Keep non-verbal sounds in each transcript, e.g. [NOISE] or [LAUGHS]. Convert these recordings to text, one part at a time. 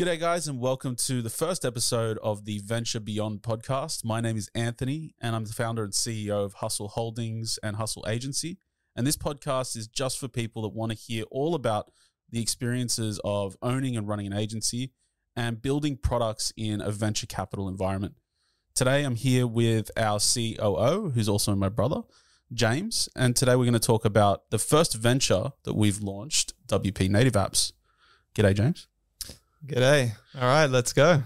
G'day, guys, and welcome to the first episode of the Venture Beyond podcast. My name is Anthony, and I'm the founder and CEO of Hustle Holdings and Hustle Agency. And this podcast is just for people that want to hear all about the experiences of owning and running an agency and building products in a venture capital environment. Today, I'm here with our COO, who's also my brother, James. And today, we're going to talk about the first venture that we've launched, WP Native Apps. G'day, James. G'day. All right, let's go.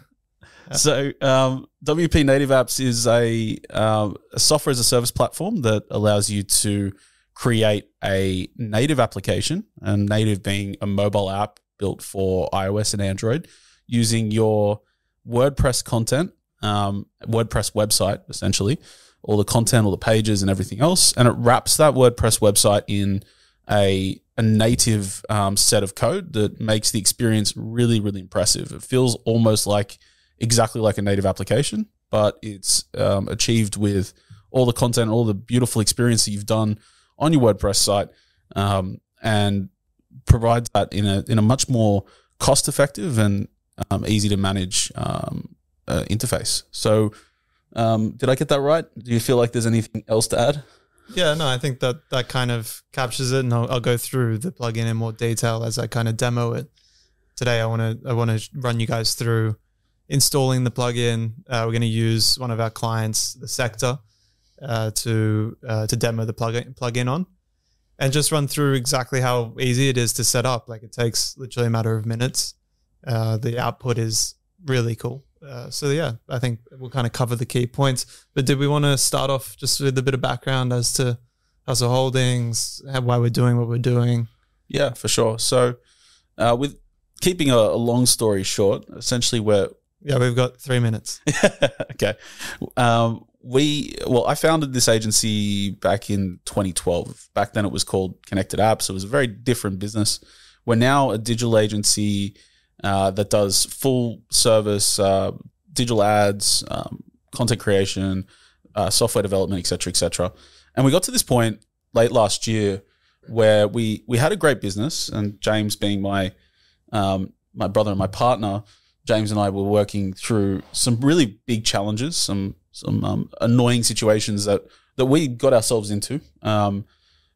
So, um, WP Native Apps is a, um, a software as a service platform that allows you to create a native application, and native being a mobile app built for iOS and Android, using your WordPress content, um, WordPress website, essentially, all the content, all the pages, and everything else, and it wraps that WordPress website in a a native um, set of code that makes the experience really, really impressive. It feels almost like exactly like a native application, but it's um, achieved with all the content, all the beautiful experience that you've done on your WordPress site, um, and provides that in a in a much more cost effective and um, easy to manage um, uh, interface. So, um, did I get that right? Do you feel like there's anything else to add? Yeah, no, I think that that kind of captures it, and I'll, I'll go through the plugin in more detail as I kind of demo it. Today, I want to I want to run you guys through installing the plugin. Uh, we're going to use one of our clients, the Sector, uh, to uh, to demo the plugin plugin on, and just run through exactly how easy it is to set up. Like it takes literally a matter of minutes. Uh, the output is really cool. Uh, so yeah, I think we'll kind of cover the key points. But did we want to start off just with a bit of background as to Hustle Holdings, why we're doing what we're doing? Yeah, for sure. So, uh, with keeping a, a, long story short, essentially we're yeah we've got three minutes. [LAUGHS] okay, um, we well I founded this agency back in 2012. Back then it was called Connected Apps. It was a very different business. We're now a digital agency uh, that does full service uh, digital ads, um, content creation, uh, software development, etc., etc. And we got to this point late last year where we we had a great business, and James being my um, my brother and my partner, James and I were working through some really big challenges, some some um, annoying situations that that we got ourselves into, um,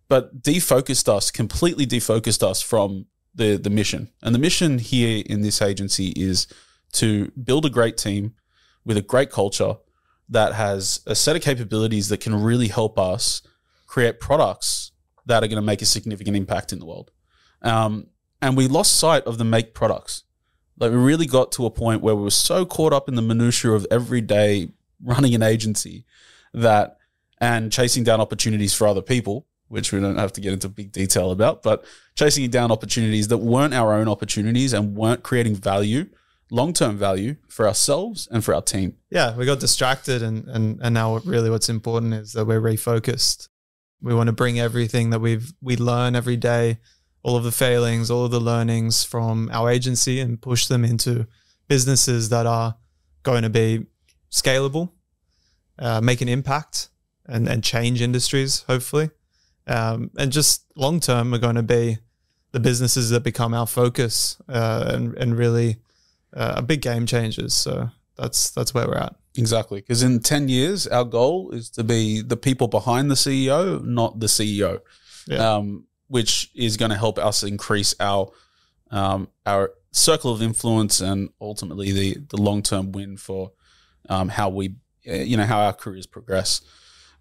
but defocused us completely, defocused us from the the mission. And the mission here in this agency is to build a great team with a great culture that has a set of capabilities that can really help us create products that are going to make a significant impact in the world. Um, and we lost sight of the make products. Like we really got to a point where we were so caught up in the minutiae of everyday running an agency that and chasing down opportunities for other people which we don't have to get into big detail about, but chasing down opportunities that weren't our own opportunities and weren't creating value, long term value for ourselves and for our team. Yeah, we got distracted, and and and now really what's important is that we're refocused. We want to bring everything that we've we learn every day, all of the failings, all of the learnings from our agency, and push them into businesses that are going to be scalable, uh, make an impact, and and change industries hopefully um, and just long term are going to be the businesses that become our focus uh, and and really uh, big game changers. So that's that's where we're at. Exactly, because in ten years, our goal is to be the people behind the CEO, not the CEO, yeah. um, which is going to help us increase our um, our circle of influence and ultimately the the long term win for um, how we you know how our careers progress.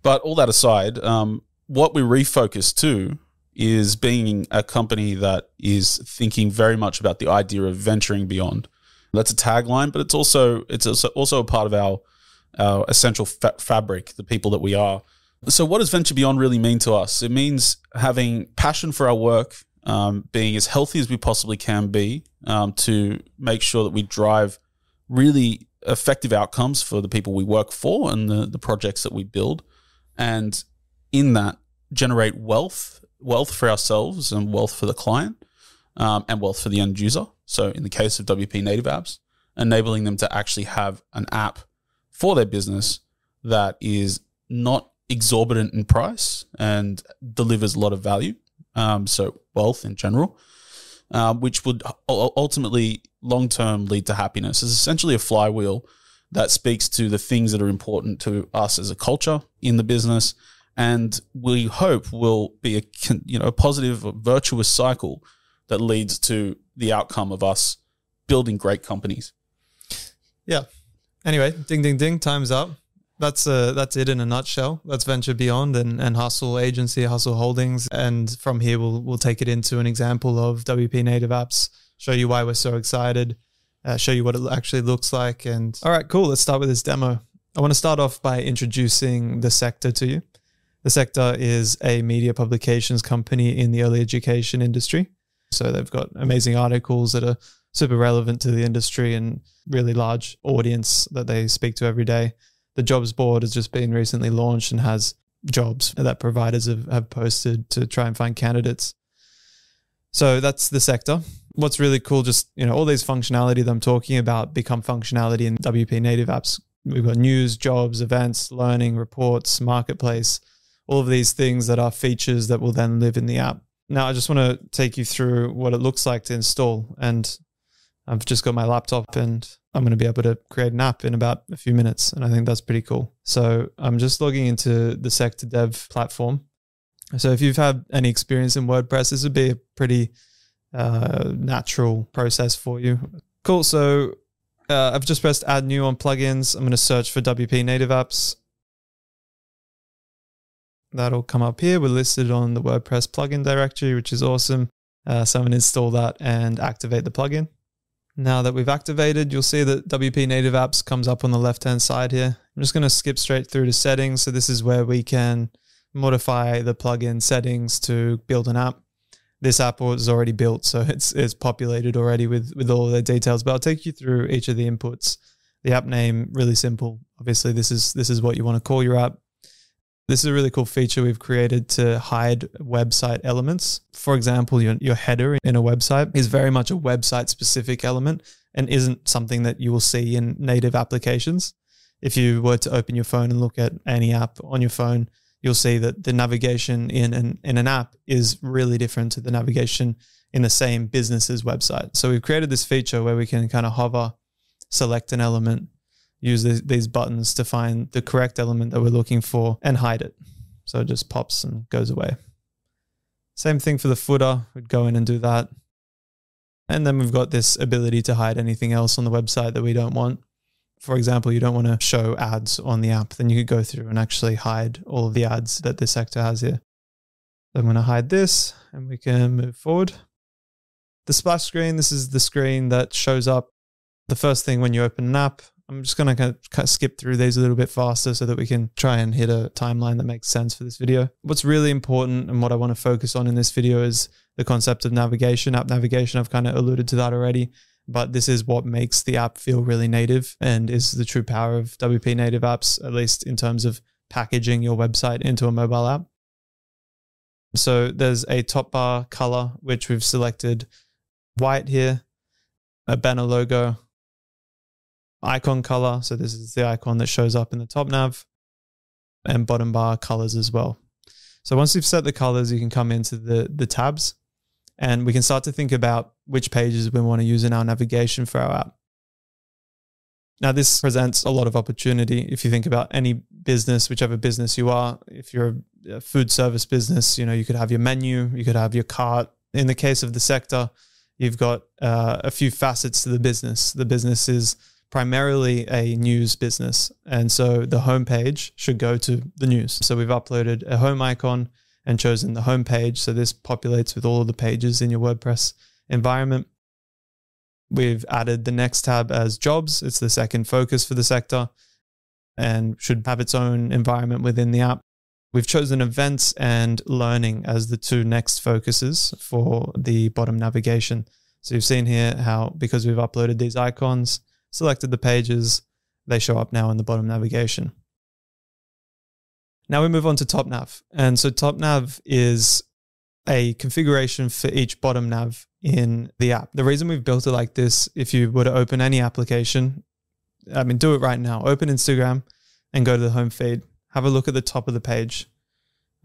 But all that aside, um, what we refocus to is being a company that is thinking very much about the idea of venturing beyond. That's a tagline, but it's also it's also, a part of our our essential fa- fabric, the people that we are. So, what does venture beyond really mean to us? It means having passion for our work, um, being as healthy as we possibly can be, um, to make sure that we drive really effective outcomes for the people we work for and the, the projects that we build, and in that generate wealth, wealth for ourselves and wealth for the client, um, and wealth for the end user. So in the case of WP Native Apps, enabling them to actually have an app for their business that is not exorbitant in price and delivers a lot of value. Um, so wealth in general, um, which would ultimately long term lead to happiness. It's essentially a flywheel that speaks to the things that are important to us as a culture in the business, and we hope will be a you know a positive, virtuous cycle that leads to the outcome of us building great companies. Yeah. Anyway, ding ding ding, time's up. That's uh that's it in a nutshell. That's Venture Beyond and, and Hustle Agency, Hustle Holdings. And from here we'll we'll take it into an example of WP native apps, show you why we're so excited, uh, show you what it actually looks like. And all right, cool. Let's start with this demo. I want to start off by introducing the sector to you. The sector is a media publications company in the early education industry. So they've got amazing articles that are super relevant to the industry and really large audience that they speak to every day. The jobs board has just been recently launched and has jobs that providers have, have posted to try and find candidates. So that's the sector. What's really cool, just you know, all these functionality that I'm talking about become functionality in WP native apps. We've got news, jobs, events, learning, reports, marketplace, all of these things that are features that will then live in the app. Now, I just want to take you through what it looks like to install. And I've just got my laptop and I'm going to be able to create an app in about a few minutes. And I think that's pretty cool. So I'm just logging into the Sector Dev platform. So if you've had any experience in WordPress, this would be a pretty uh, natural process for you. Cool. So uh, I've just pressed add new on plugins. I'm going to search for WP native apps. That'll come up here. We're listed on the WordPress plugin directory, which is awesome. Uh, so I'm going to install that and activate the plugin. Now that we've activated, you'll see that WP Native Apps comes up on the left-hand side here. I'm just going to skip straight through to settings. So this is where we can modify the plugin settings to build an app. This app was already built, so [LAUGHS] it's it's populated already with with all the details. But I'll take you through each of the inputs. The app name, really simple. Obviously, this is this is what you want to call your app. This is a really cool feature we've created to hide website elements. For example, your, your header in a website is very much a website specific element and isn't something that you will see in native applications. If you were to open your phone and look at any app on your phone, you'll see that the navigation in an, in an app is really different to the navigation in the same business's website. So we've created this feature where we can kind of hover, select an element, use these, these buttons to find the correct element that we're looking for and hide it. So it just pops and goes away. Same thing for the footer. We'd go in and do that. And then we've got this ability to hide anything else on the website that we don't want. For example, you don't want to show ads on the app, then you could go through and actually hide all of the ads that this sector has here. So I'm going to hide this and we can move forward. The splash screen, this is the screen that shows up the first thing when you open an app. I'm just going to kind of skip through these a little bit faster so that we can try and hit a timeline that makes sense for this video. What's really important and what I want to focus on in this video is the concept of navigation, app navigation. I've kind of alluded to that already, but this is what makes the app feel really native and is the true power of WP native apps, at least in terms of packaging your website into a mobile app. So there's a top bar color, which we've selected white here, a banner logo, icon color. So this is the icon that shows up in the top nav and bottom bar colors as well. So once you've set the colors, you can come into the, the tabs and we can start to think about which pages we want to use in our navigation for our app. Now, this presents a lot of opportunity. If you think about any business, whichever business you are, if you're a food service business, you know, you could have your menu, you could have your cart. In the case of the sector, you've got uh, a few facets to the business. The business is primarily a news business. And so the homepage should go to the news. So we've uploaded a home icon and chosen the home page. So this populates with all of the pages in your WordPress environment. We've added the next tab as jobs. It's the second focus for the sector and should have its own environment within the app. We've chosen events and learning as the two next focuses for the bottom navigation. So you've seen here how, because we've uploaded these icons, selected the pages, they show up now in the bottom navigation. Now we move on to top nav. And so top nav is a configuration for each bottom nav in the app. The reason we've built it like this, if you were to open any application, I mean, do it right now. Open Instagram and go to the home feed. Have a look at the top of the page.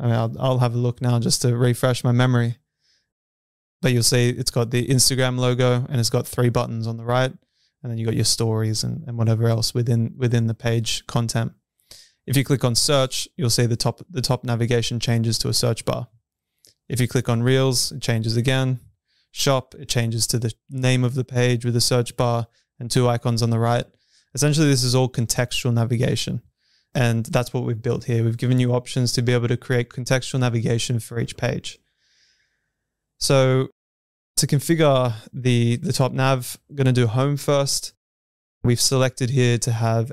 I mean, I'll, I'll have a look now just to refresh my memory. but you'll see it's got the Instagram logo and it's got three buttons on the right, and then you got your stories and, and whatever else within within the page content. If you click on search, you'll see the top the top navigation changes to a search bar. If you click on Reels, it changes again. Shop, it changes to the name of the page with a search bar and two icons on the right. Essentially, this is all contextual navigation. And that's what we've built here. We've given you options to be able to create contextual navigation for each page. So to configure the, the top nav, I'm going to do home first. We've selected here to have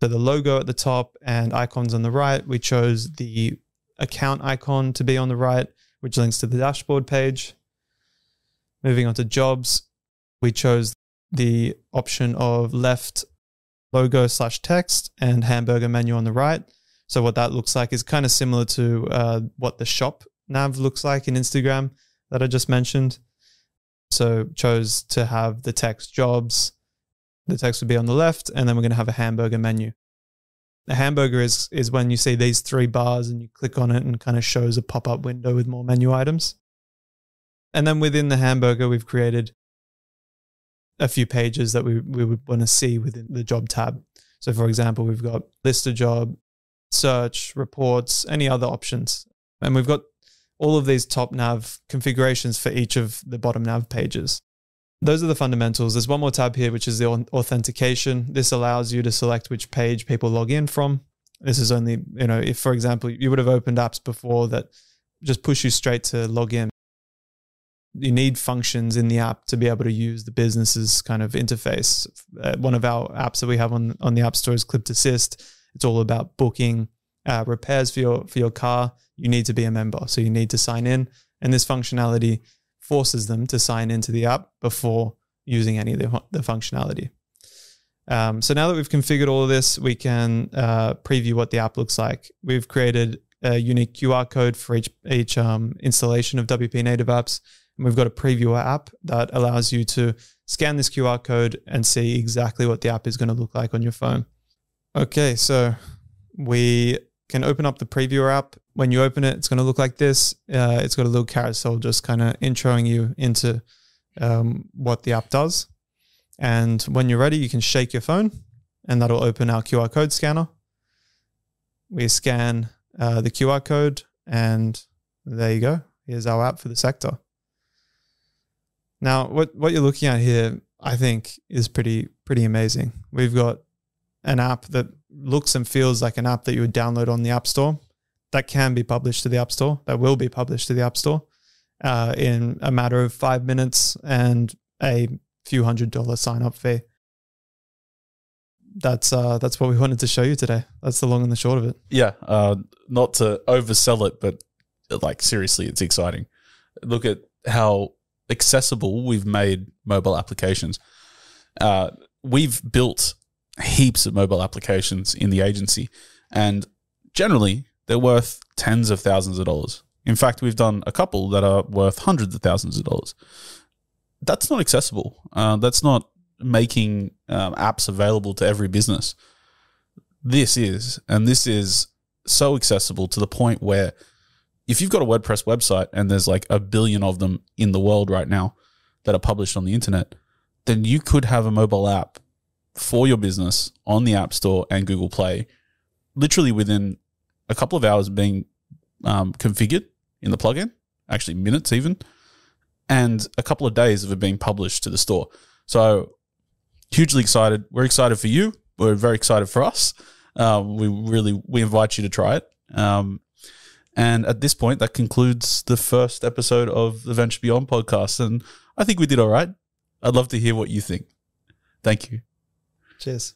so the logo at the top and icons on the right. We chose the account icon to be on the right, which links to the dashboard page. Moving on to jobs, we chose the option of left logo slash text and hamburger menu on the right. So what that looks like is kind of similar to uh, what the shop nav looks like in Instagram that I just mentioned. So chose to have the text jobs. The text would be on the left, and then we're going to have a hamburger menu. A hamburger is is when you see these three bars and you click on it and kind of shows a pop up window with more menu items. And then within the hamburger, we've created a few pages that we, we would want to see within the job tab. So, for example, we've got list a job, search, reports, any other options. And we've got all of these top nav configurations for each of the bottom nav pages. Those are the fundamentals. There's one more tab here, which is the authentication. This allows you to select which page people log in from. This is only, you know, if, for example, you would have opened apps before that just push you straight to log in you need functions in the app to be able to use the business's kind of interface. Uh, one of our apps that we have on on the App Store is Clip Assist. It's all about booking uh, repairs for your for your car. You need to be a member, so you need to sign in, and this functionality forces them to sign into the app before using any of the, the functionality. Um, so now that we've configured all of this, we can uh, preview what the app looks like. We've created a unique QR code for each each um, installation of WP Native apps and we've got a previewer app that allows you to scan this QR code and see exactly what the app is going to look like on your phone. Okay, so we can open up the previewer app. When you open it, it's going to look like this. Uh, it's got a little carousel just kind of introing you into um, what the app does. And when you're ready, you can shake your phone and that'll open our QR code scanner. We scan uh, the QR code and there you go. Here's our app for the sector. Now, what what you're looking at here, I think, is pretty pretty amazing. We've got an app that looks and feels like an app that you would download on the App Store. That can be published to the App Store. That will be published to the App Store uh, in a matter of five minutes and a few hundred dollar sign up fee. That's uh, that's what we wanted to show you today. That's the long and the short of it. Yeah, uh, not to oversell it, but like seriously, it's exciting. Look at how accessible we've made mobile applications. Uh, we've built heaps of mobile applications in the agency, and generally they're worth tens of thousands of dollars. In fact, we've done a couple that are worth hundreds of thousands of dollars. That's not accessible. Uh, that's not making um, apps available to every business. This is, and this is so accessible to the point where if you've got a WordPress website and there's like a billion of them in the world right now that are published on the internet, then you could have a mobile app for your business on the App Store and Google Play literally within a couple of hours of being um, configured in the plugin, actually minutes even, and a couple of days of it being published to the store. So hugely excited. We're excited for you. We're very excited for us. Um, we really we invite you to try it. Um, and at this point, that concludes the first episode of the Venture Beyond podcast. And I think we did all right. I'd love to hear what you think. Thank you. Cheers.